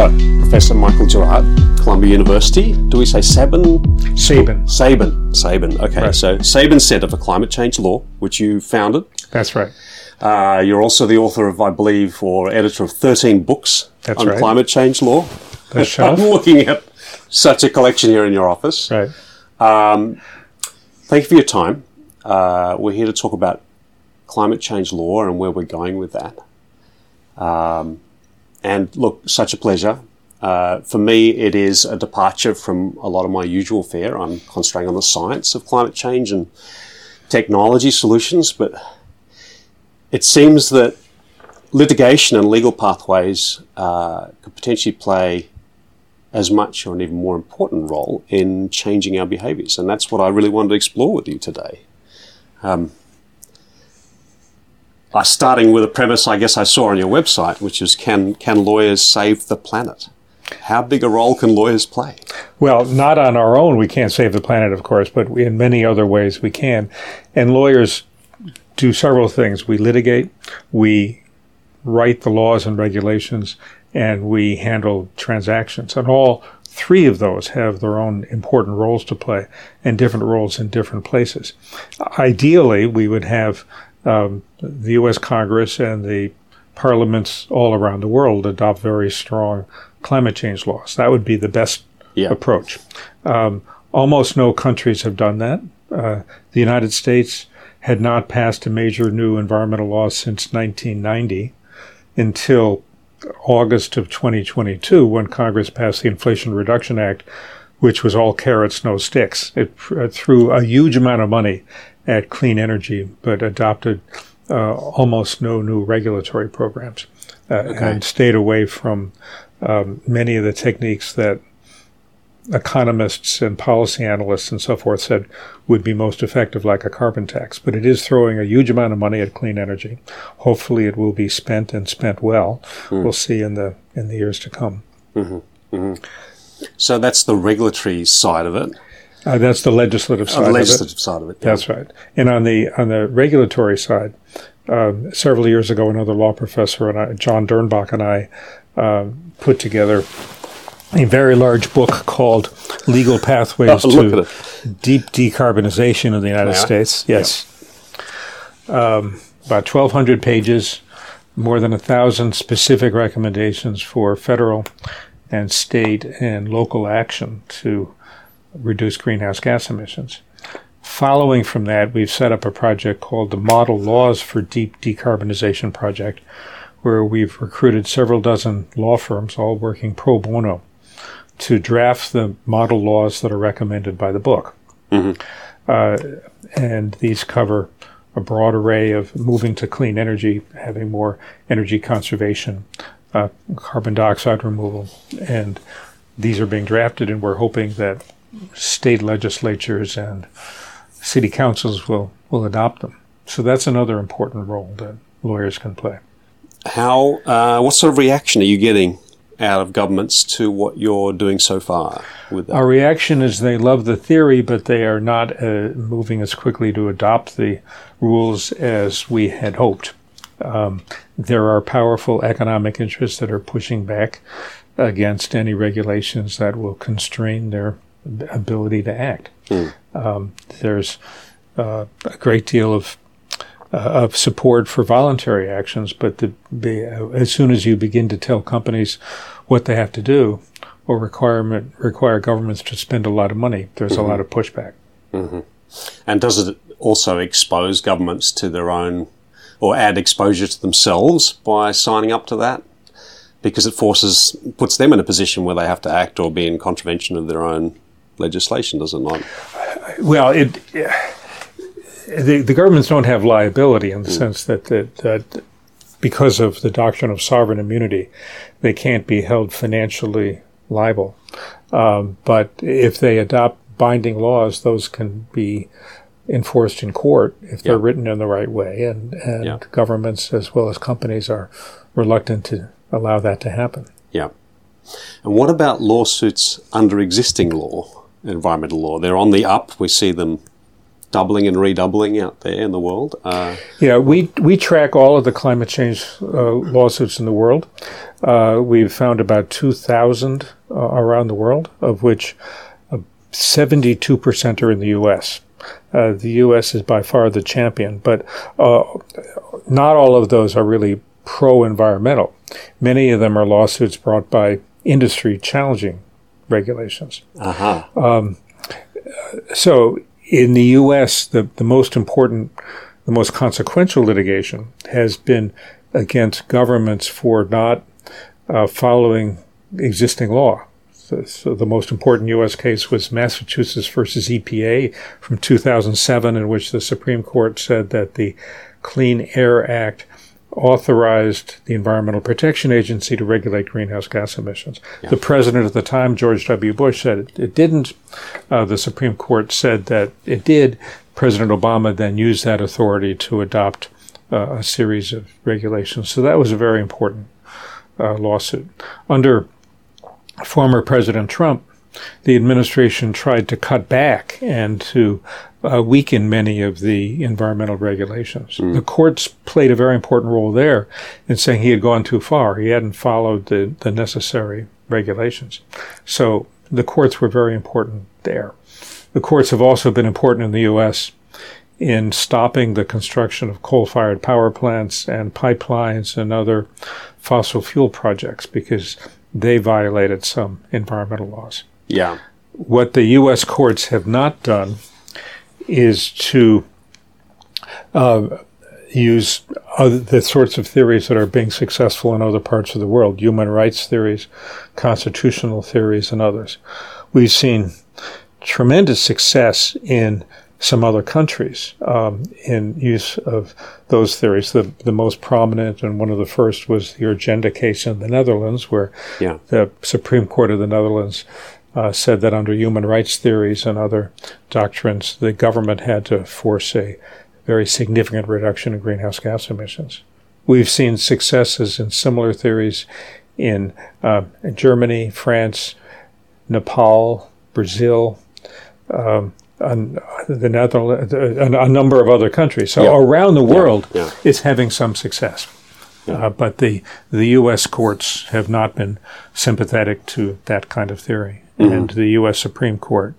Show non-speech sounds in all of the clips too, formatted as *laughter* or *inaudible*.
So, Professor Michael Gerrard, Columbia University. Do we say Sabin? Sabin. Sabin. Sabin. Okay. Right. So, Sabin Center for Climate Change Law, which you founded. That's right. Uh, you're also the author of, I believe, or editor of 13 books That's on right. climate change law. The *laughs* shelf. I'm looking at such a collection here in your office. Right. Um, thank you for your time. Uh, we're here to talk about climate change law and where we're going with that. Um, and look, such a pleasure. Uh, for me, it is a departure from a lot of my usual fare. I'm concentrating on the science of climate change and technology solutions, but it seems that litigation and legal pathways uh, could potentially play as much or an even more important role in changing our behaviours. And that's what I really wanted to explore with you today. Um, uh, starting with a premise I guess I saw on your website, which is can, can lawyers save the planet? How big a role can lawyers play? Well, not on our own, we can't save the planet, of course, but in many other ways we can. And lawyers do several things. We litigate, we write the laws and regulations, and we handle transactions. And all three of those have their own important roles to play and different roles in different places. Ideally, we would have um, the U.S. Congress and the parliaments all around the world adopt very strong climate change laws. That would be the best Yeah. approach. Um, almost no countries have done that. Uh, the United States had not passed a major new environmental law since 1990 until August of 2022 when Congress passed the Inflation Reduction Act, which was all carrots, no sticks. It uh, threw a huge amount of money at clean energy, but adopted uh, almost no new regulatory programs uh, and stayed away from um, many of the techniques that economists and policy analysts and so forth said would be most effective, like a carbon tax. But it is throwing a huge amount of money at clean energy. Hopefully, it will be spent and spent well. We'll see in the in the years to come. So that's the regulatory side of it, Uh, that's the legislative side. the of it. legislative side of it. yeah. That's right. And on the on the regulatory side, um, several years ago, another law professor and I, John Dernbach and I um, put together a very large book called "Legal Pathways *laughs* Oh, to. Deep Decarbonization of the United Yeah. States." Yes, um, about twelve hundred pages, more than a thousand specific recommendations for federal and state and local action to reduce greenhouse gas emissions. Following from that, we've set up a project called the Model Laws for Deep Decarbonization Project, where we've recruited several dozen law firms, all working pro bono, to draft the model laws that are recommended by the book. Uh, and these cover a broad array of moving to clean energy, having more energy conservation, uh, carbon dioxide removal, and these are being drafted, and we're hoping that state legislatures and city councils will, will adopt them. So that's another important role that lawyers can play. How? Uh, what sort of reaction are you getting out of governments to what you're doing so far with that? Our reaction is they love the theory, but they are not uh, moving as quickly to adopt the rules as we had hoped. Um, there are powerful economic interests that are pushing back against any regulations that will constrain their ability to act. Um, there's uh, a great deal of uh, of support for voluntary actions, but the, be, uh, as soon as you begin to tell companies what they have to do, or requirement require governments to spend a lot of money, there's a lot of pushback. And does it also expose governments to their own, or add exposure to themselves by signing up to that? Because it forces, puts them in a position where they have to act or be in contravention of their own legislation, does it not? Well, it the, the governments don't have liability in the sense that, that that because of the doctrine of sovereign immunity, they can't be held financially liable. Um, but if they adopt binding laws, those can be enforced in court if they're Yeah. written in the right way, and, and Yeah. governments as well as companies are reluctant to allow that to happen. Yeah. And what about lawsuits under existing law, environmental law? They're on the up. We see them doubling and redoubling out there in the world. Uh, yeah, we we track all of the climate change uh, lawsuits in the world. Uh, we've found about two thousand uh, around the world, of which uh, seventy-two percent are in the U.S. Uh, the U.S. is by far the champion, but not all of those are really pro-environmental. Many of them are lawsuits brought by industry challenging regulations. Uh-huh. Um, so in the U.S., the, the most important, the most consequential litigation has been against governments for not uh, following existing law. So, so, the most important U.S. case was Massachusetts versus EPA from 2007, in which the Supreme Court said that the Clean Air Act authorized the Environmental Protection Agency to regulate greenhouse gas emissions. Yeah. The president at the time, George W. Bush, said it, it didn't. Uh, the Supreme Court said that it did. President Obama then used that authority to adopt uh, a series of regulations. So that was a very important uh, lawsuit. Under former President Trump, the administration tried to cut back and to uh, weaken many of the environmental regulations. Mm. The courts played a very important role there in saying he had gone too far. He hadn't followed the, the necessary regulations. So the courts were very important there. The courts have also been important in the U.S. in stopping the construction of coal fired power plants and pipelines and other fossil fuel projects because they violated some environmental laws. Yeah. What the U.S. courts have not done is to uh, use other, the sorts of theories that are being successful in other parts of the world, human rights theories, constitutional theories, and others. We've seen tremendous success in some other countries um, in use of those theories. The, the most prominent and one of the first was the Urgenda case in the Netherlands, where yeah. the Supreme Court of the Netherlands uh, said that under human rights theories and other doctrines, the government had to force a very significant reduction in greenhouse gas emissions. We've seen successes in similar theories in, uh, Germany, France, Nepal, Brazil, um, the Netherlands, a, number of other countries. So yeah. around the world, yeah. Yeah. it's having some success. Uh, but the the U.S. courts have not been sympathetic to that kind of theory mm-hmm. and the U.S. Supreme Court,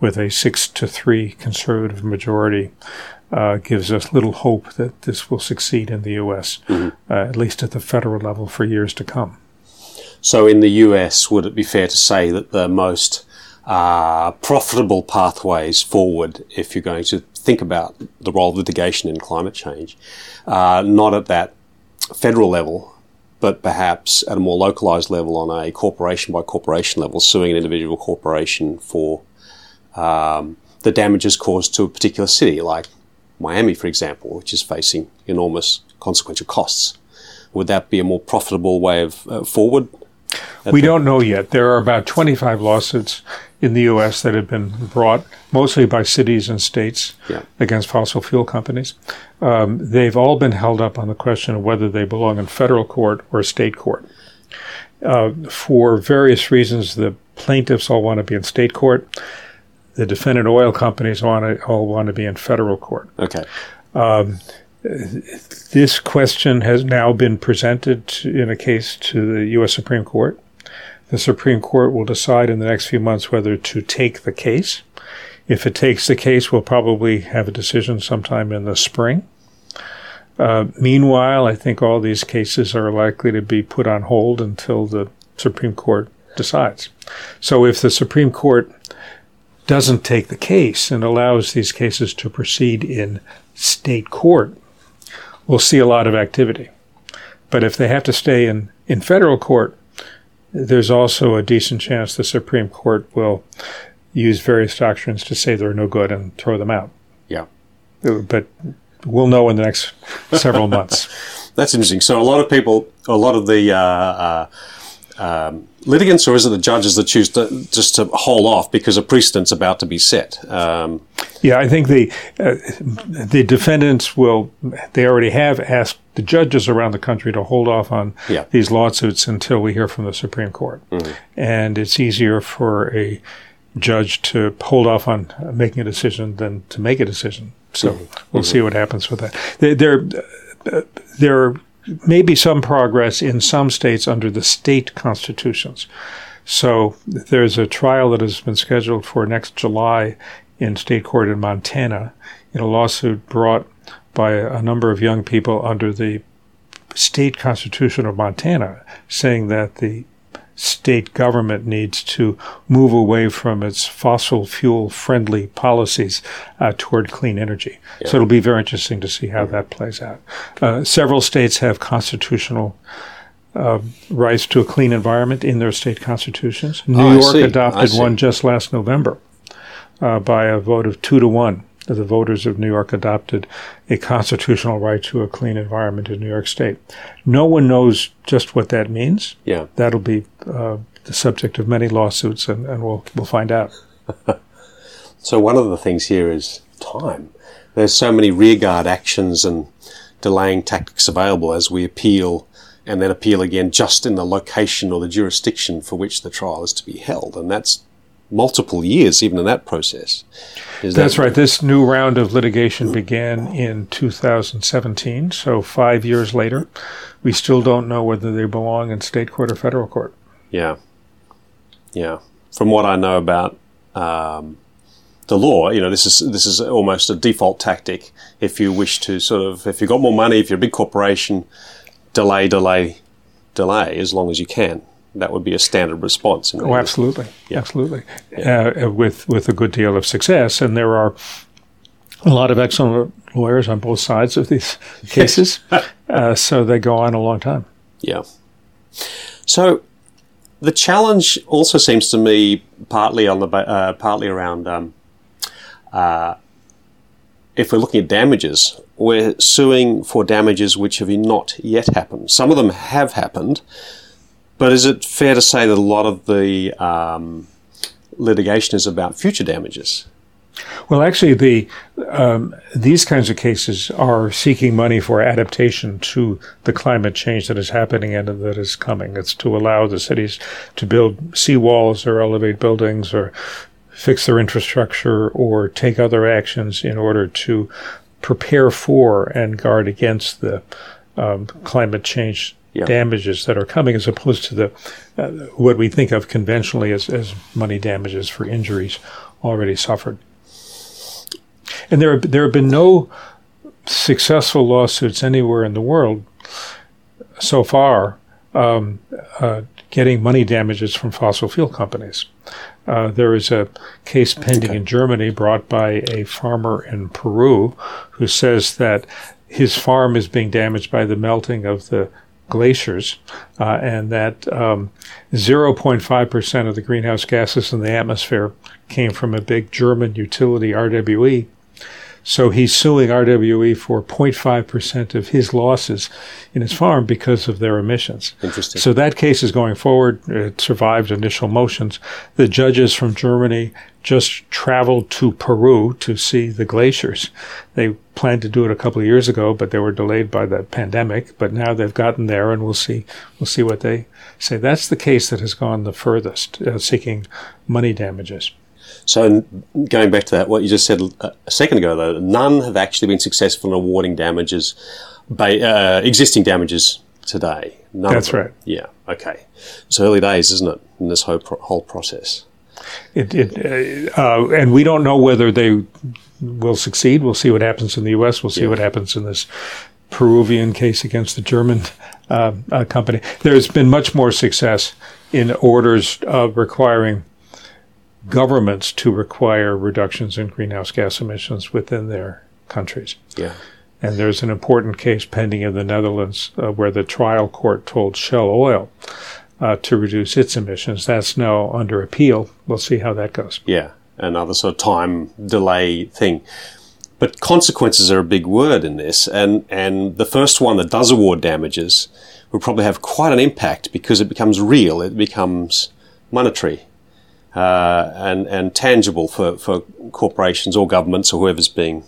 with a six to three conservative majority, uh, gives us little hope that this will succeed in the U.S., mm-hmm. uh, at least at the federal level, for years to come. So, in the U.S., would it be fair to say that the most uh, profitable pathways forward, if you're going to think about the role of litigation in climate change, uh, not at that federal level, but perhaps at a more localized level on a corporation by corporation level, suing an individual corporation for um, the damages caused to a particular city, like Miami, for example, which is facing enormous consequential costs. Would that be a more profitable way of uh, forward? We don't know yet. There are about 25 lawsuits in the U.S. that have been brought mostly by cities and states yeah. against fossil fuel companies. Um, they've all been held up on the question of whether they belong in federal court or state court. Uh, for various reasons, the plaintiffs all want to be in state court. The defendant oil companies want to, all want to be in federal court. Okay. Um, this question has now been presented in a case to the U.S. Supreme Court. The Supreme Court will decide in the next few months whether to take the case. If it takes the case, we'll probably have a decision sometime in the spring. Uh, meanwhile, I think all these cases are likely to be put on hold until the Supreme Court decides. So if the Supreme Court doesn't take the case and allows these cases to proceed in state court, we'll see a lot of activity. But if they have to stay in, in federal court, there's also a decent chance the Supreme Court will use various doctrines to say they're no good and throw them out. Yeah. But we'll know in the next several *laughs* months. That's interesting. So a lot of people, a lot of the uh, uh, um, litigants, or is it the judges that choose to just to hold off because a precedent's about to be set? Um, yeah, I think the uh, the defendants will. They already have asked the judges around the country to hold off on yeah. these lawsuits until we hear from the Supreme Court, mm-hmm. and it's easier for a judge to hold off on making a decision than to make a decision. So mm-hmm. we'll mm-hmm. see what happens with that. There, there, uh, there may be some progress in some states under the state constitutions. So there's a trial that has been scheduled for next July in state court in Montana in a lawsuit brought by a number of young people under the state constitution of Montana, saying that the state government needs to move away from its fossil fuel friendly policies uh, toward clean energy. Yeah. So it'll be very interesting to see how that plays out. Uh, several states have constitutional uh, rights to a clean environment in their state constitutions. New oh, York adopted one just last November uh, by a vote of two to one the voters of New York adopted a constitutional right to a clean environment in New York State. No one knows just what that means. Yeah, that'll be uh, the subject of many lawsuits, and, and we'll we'll find out. *laughs* so one of the things here is time. There's so many rearguard actions and delaying tactics available as we appeal and then appeal again just in the location or the jurisdiction for which the trial is to be held, and that's multiple years even in that process. Is That's that right. This new round of litigation began in 2017, so five years later. We still don't know whether they belong in state court or federal court. Yeah. Yeah. From what I know about um, the law, you know, this is this is almost a default tactic. If you wish to sort of, if you've got more money, if you're a big corporation, delay, delay, delay as long as you can that would be a standard response. oh, absolutely, yeah. absolutely, yeah. Uh, with with a good deal of success. And there are a lot of excellent lawyers on both sides of these *laughs* cases, uh, so they go on a long time. Yeah. So the challenge also seems to me partly on the uh, partly around um, uh, if we're looking at damages, we're suing for damages which have not yet happened. Some of them have happened, but is it fair to say that a lot of the um, litigation is about future damages? Well, actually, the um, these kinds of cases are seeking money for adaptation to the climate change that is happening and that is coming. It's to allow the cities to build seawalls or elevate buildings or fix their infrastructure or take other actions in order to prepare for and guard against the um, climate change yeah. damages that are coming, as opposed to the uh, what we think of conventionally as, as money damages for injuries already suffered. And there have, there have been no successful lawsuits anywhere in the world so far um, uh, getting money damages from fossil fuel companies. Uh, there is a case pending okay. in Germany brought by a farmer in Peru who says that his farm is being damaged by the melting of the glaciers, uh, and that um, 0.5% of the greenhouse gases in the atmosphere came from a big German utility, RWE. So he's suing RWE for 0.5% of his losses in his farm because of their emissions. Interesting. So that case is going forward. It survived initial motions. The judges from Germany just traveled to Peru to see the glaciers. They planned to do it a couple of years ago, but they were delayed by the pandemic. But now they've gotten there, and we'll see. We'll see what they say. That's the case that has gone the furthest, uh, seeking money damages. So, going back to that, what you just said a second ago, though, none have actually been successful in awarding damages, uh, existing damages today. None That's right. Yeah. Okay. It's early days, isn't it, in this whole pro- whole process? It, it uh, uh, and we don't know whether they will succeed. We'll see what happens in the U.S. We'll see yeah. what happens in this Peruvian case against the German uh, uh, company. There's been much more success in orders requiring governments to require reductions in greenhouse gas emissions within their countries. Yeah. And there's an important case pending in the Netherlands uh, where the trial court told Shell Oil uh, to reduce its emissions. That's now under appeal. We'll see how that goes. Yeah, another sort of time delay thing. But consequences are a big word in this, and, and the first one that does award damages will probably have quite an impact because it becomes real, it becomes monetary uh, and, and tangible for, for corporations or governments or whoever's being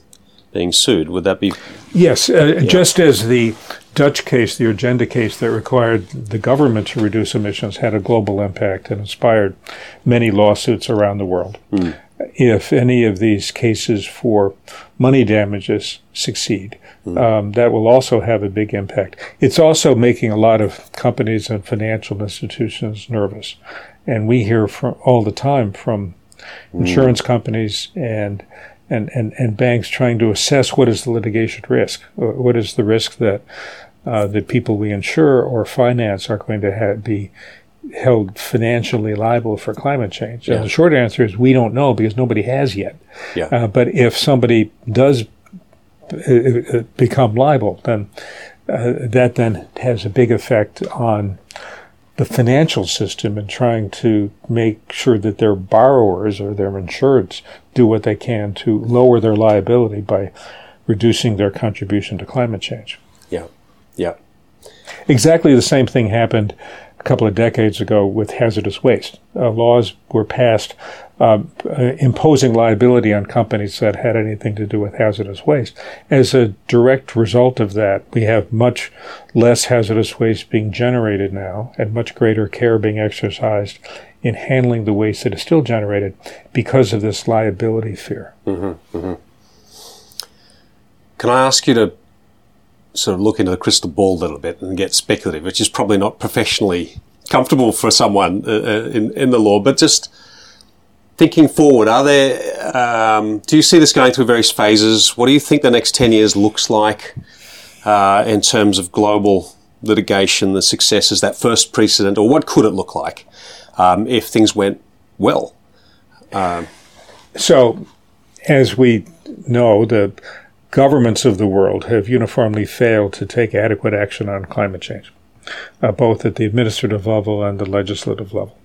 being sued. Would that be? Yes, uh, yeah. just as the Dutch case, the Urgenda case that required the government to reduce emissions, had a global impact and inspired many lawsuits around the world. Mm. If any of these cases for money damages succeed, mm. um, that will also have a big impact. It's also making a lot of companies and financial institutions nervous. And we hear from all the time from mm. insurance companies and and, and, and banks trying to assess what is the litigation risk, what is the risk that uh, the people we insure or finance are going to have, be held financially liable for climate change? Yeah. And the short answer is we don't know because nobody has yet. Yeah. Uh, but if somebody does uh, uh, become liable, then uh, that then has a big effect on the financial system and trying to make sure that their borrowers or their insureds do what they can to lower their liability by reducing their contribution to climate change. Yeah, yeah. Exactly the same thing happened couple of decades ago with hazardous waste. Uh, laws were passed um, uh, imposing liability on companies that had anything to do with hazardous waste. As a direct result of that, we have much less hazardous waste being generated now and much greater care being exercised in handling the waste that is still generated because of this liability fear. Mm-hmm, mm-hmm. Can I ask you to sort of look into the crystal ball a little bit and get speculative, which is probably not professionally comfortable for someone uh, uh in, in the law, but just thinking forward, are there? Um, do you see this going through various phases? What do you think the next ten years looks like uh, in terms of global litigation, the successes, that first precedent, or what could it look like um, if things went well? Um, so, as we know, the governments of the world have uniformly failed to take adequate action on climate change, uh, both at the administrative level and the legislative level.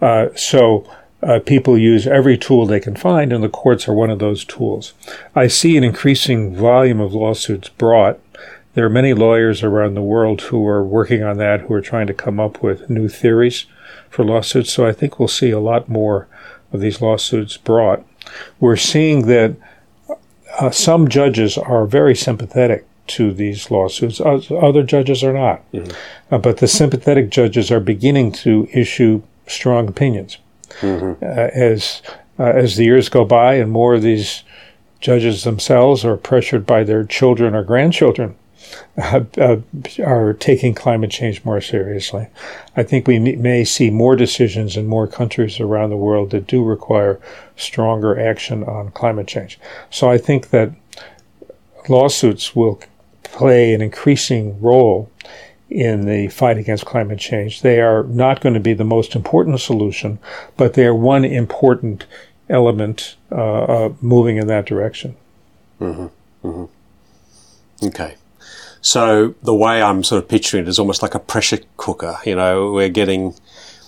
Uh, so uh, people use every tool they can find, and the courts are one of those tools. I see an increasing volume of lawsuits brought. There are many lawyers around the world who are working on that, who are trying to come up with new theories for lawsuits. So I think we'll see a lot more of these lawsuits brought. We're seeing that uh, some judges are very sympathetic to these lawsuits. Other judges are not. Mm-hmm. Uh, but the sympathetic judges are beginning to issue strong opinions mm-hmm. uh, as uh, as the years go by and more of these judges themselves are pressured by their children or grandchildren uh, uh, are taking climate change more seriously. I think we may see more decisions in more countries around the world that do require stronger action on climate change. So I think that lawsuits will play an increasing role in the fight against climate change. They are not going to be the most important solution, but they are one important element uh, uh, moving in that direction. Mm-hmm. Mm-hmm. Okay. So the way I'm sort of picturing it is almost like a pressure cooker. You know, we're getting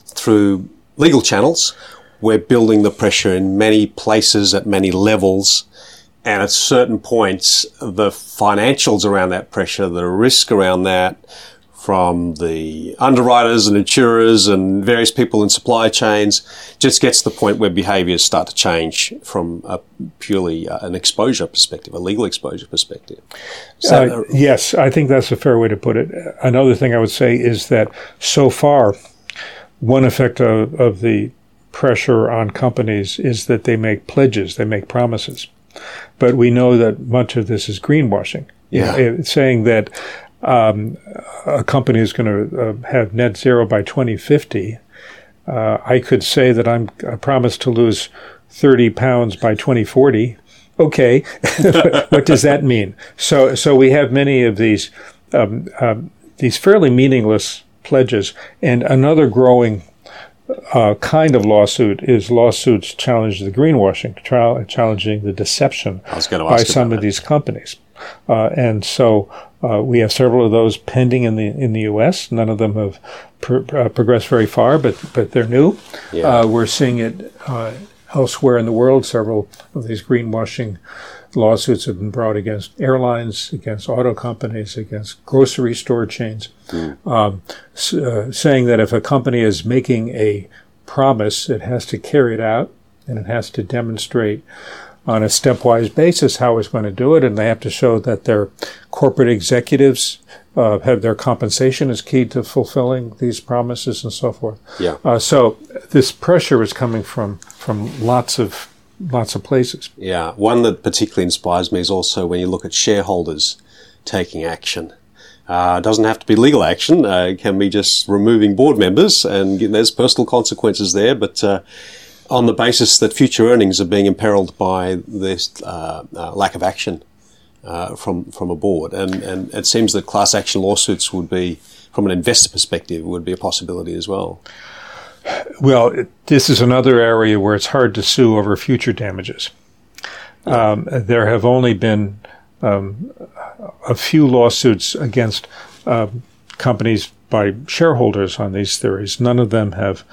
through legal channels. We're building the pressure in many places at many levels. And at certain points, the financials around that pressure, the risk around that, from the underwriters and insurers and various people in supply chains just gets to the point where behaviors start to change from a purely uh, an exposure perspective, a legal exposure perspective. So, uh, yes, I think that's a fair way to put it. Another thing I would say is that so far, one effect of, of the pressure on companies is that they make pledges, they make promises. But we know that much of this is greenwashing. Yeah. You know, saying that um, a company is going to uh, have net zero by 2050, uh, I could say that I'm I promise to lose 30 pounds by 2040. Okay, *laughs* what does that mean? So, so we have many of these um, um, these fairly meaningless pledges, and another growing uh, kind of lawsuit is lawsuits challenging the greenwashing, tra- challenging the deception by some of that. these companies. Uh, and so uh, we have several of those pending in the in the U.S. None of them have pr- uh, progressed very far, but but they're new. Yeah. Uh, we're seeing it uh, elsewhere in the world. Several of these greenwashing lawsuits have been brought against airlines, against auto companies, against grocery store chains, mm. um, uh, saying that if a company is making a promise, it has to carry it out and it has to demonstrate on a stepwise basis how it's going to do it, and they have to show that their corporate executives uh, have their compensation is key to fulfilling these promises and so forth. Yeah. Uh, so this pressure is coming from from lots of lots of places. Yeah. One that particularly inspires me is also when you look at shareholders taking action. Uh, it doesn't have to be legal action. Uh, it can be just removing board members, and there's personal consequences there. But uh, on the basis that future earnings are being imperiled by this uh, uh, lack of action uh, from from a board, and and it seems that class action lawsuits would be, from an investor perspective, would be a possibility as well. Well, it, this is another area where it's hard to sue over future damages. Um, there have only been um, a few lawsuits against uh, companies by shareholders on these theories. None of them have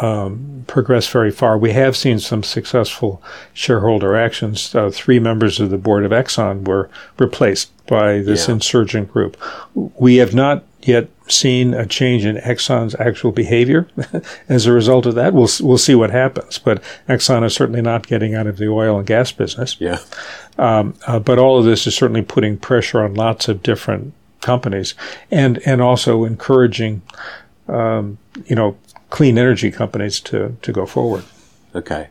um, progressed very far. We have seen some successful shareholder actions. Uh, three members of the board of Exxon were replaced by this Yeah. insurgent group. We have not yet seen a change in Exxon's actual behavior *laughs* as a result of that. We'll we'll see what happens. But Exxon is certainly not getting out of the oil and gas business. Yeah. Um, uh, but all of this is certainly putting pressure on lots of different companies, and and also encouraging, um, you know, clean energy companies to to go forward. Okay.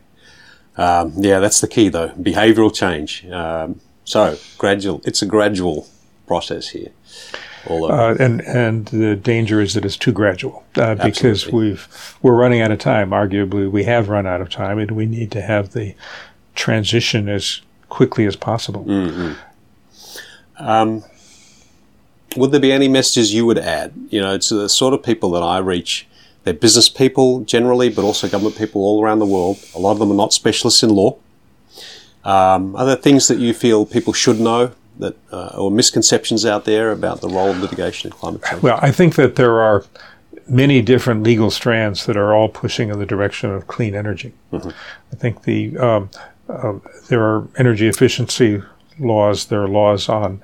Um, yeah, that's the key though. Behavioral change. Um, so gradual. It's a gradual process here. Uh, and and the danger is that it's too gradual uh, because we've we're running out of time. Arguably, we have run out of time, and we need to have the transition as quickly as possible. um, would there be any messages you would add? You know, to the sort of people that I reach. They're business people generally, but also government people all around the world. A lot of them are not specialists in law. Um, are there things that you feel people should know that, uh, or misconceptions out there about the role of litigation in climate change? Well, I think that there are many different legal strands that are all pushing in the direction of clean energy. I think the um, uh, there are energy efficiency laws. There are laws on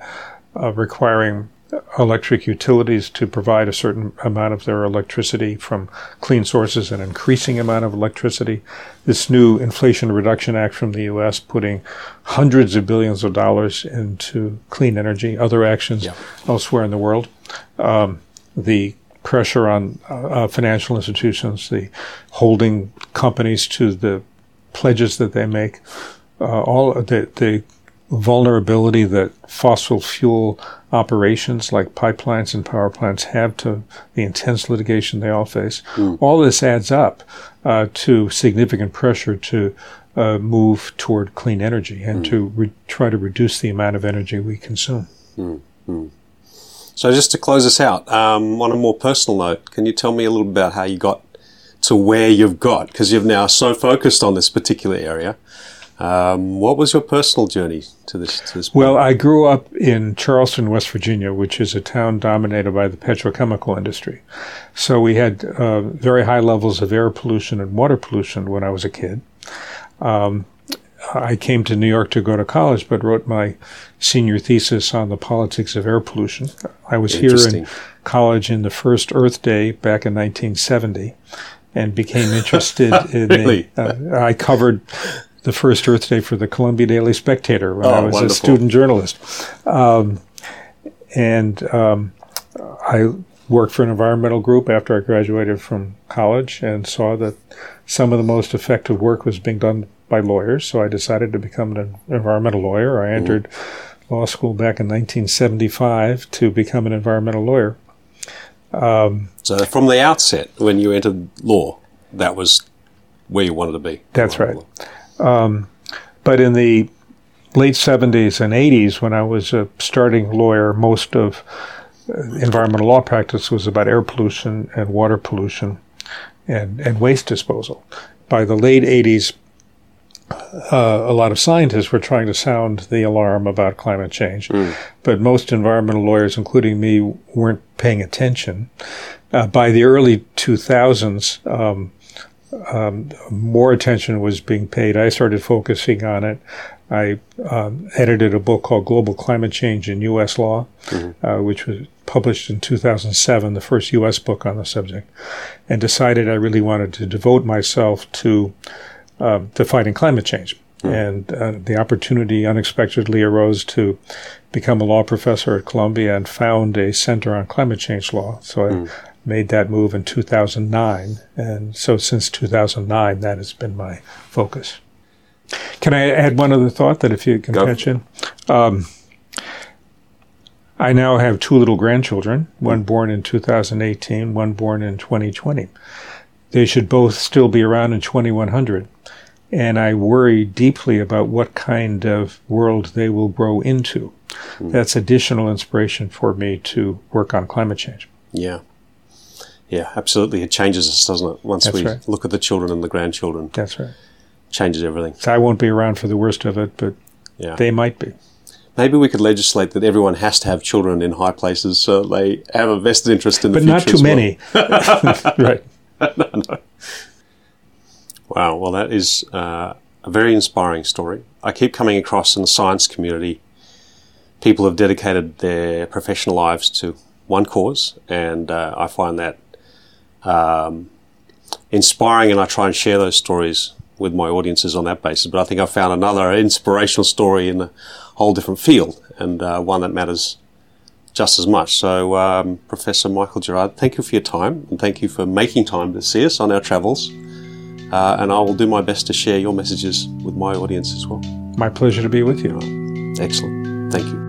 uh, requiring electric utilities to provide a certain amount of their electricity from clean sources, an increasing amount of electricity. This new Inflation Reduction Act from the U.S. putting hundreds of billions of dollars into clean energy. Other actions Yeah. elsewhere in the world. Um, the pressure on uh, uh, financial institutions, the holding companies to the pledges that they make, uh, all the, the vulnerability that fossil fuel operations like pipelines and power plants have to the intense litigation they all face. All this adds up uh, to significant pressure to uh, move toward clean energy and to re- try to reduce the amount of energy we consume. So just to close us out, um, on a more personal note, can you tell me a little about how you got to where you've got? Because you've now so focused on this particular area. Um, what was your personal journey to this? To this Well, I grew up in Charleston, West Virginia, which is a town dominated by the petrochemical industry. So we had uh, very high levels of air pollution and water pollution when I was a kid. Um, I came to New York to go to college, but wrote my senior thesis on the politics of air pollution. I was here in college in the first Earth Day back in 1970 and became interested *laughs* in Really? the, uh, I covered the first Earth Day for the Columbia Daily Spectator when I Oh, was wonderful. a student journalist. Um, and um, I worked for an environmental group after I graduated from college and saw that some of the most effective work was being done by lawyers. So I decided to become an environmental lawyer. I entered law school back in 1975 to become an environmental lawyer. So from the outset, when you entered law, that was where you wanted to be. That's right. But in the late 70s and 80s, when I was a starting lawyer, most of uh, environmental law practice was about air pollution and water pollution and, and waste disposal. By the late 80s, uh, a lot of scientists were trying to sound the alarm about climate change, but most environmental lawyers, including me, weren't paying attention. Uh, by the early 2000s, um, more attention was being paid. I started focusing on it. I um, edited a book called Global Climate Change in U.S. Law, uh, which was published in 2007, the first U.S. book on the subject, and decided I really wanted to devote myself to uh, to fighting climate change. And uh, the opportunity unexpectedly arose to become a law professor at Columbia and found a center on climate change law. So I made that move in 2009. And so since 2009, that has been my focus. Can I add one other thought that if you can Go. catch in? Um, I now have two little grandchildren, one born in 2018, one born in 2020. They should both still be around in 2100. And I worry deeply about what kind of world they will grow into. That's additional inspiration for me to work on climate change. Yeah. Yeah, absolutely. It changes us, doesn't it? Once That's we right. look at the children and the grandchildren, That's right. changes everything. So I won't be around for the worst of it, but Yeah. they might be. Maybe we could legislate that everyone has to have children in high places so they have a vested interest in the But future. not too as well. many. *laughs* *laughs* right. Wow, well, that is uh, a very inspiring story. I keep coming across in the science community people have dedicated their professional lives to one cause, and uh, I find that um, inspiring, and I try and share those stories with my audiences on that basis. But I think I found another inspirational story in a whole different field, and uh, one that matters just as much. So, um, Professor Michael Gerrard, thank you for your time, and thank you for making time to see us on our travels. Uh, and I will do my best to share your messages with my audience as well. My pleasure to be with you. Excellent. Thank you.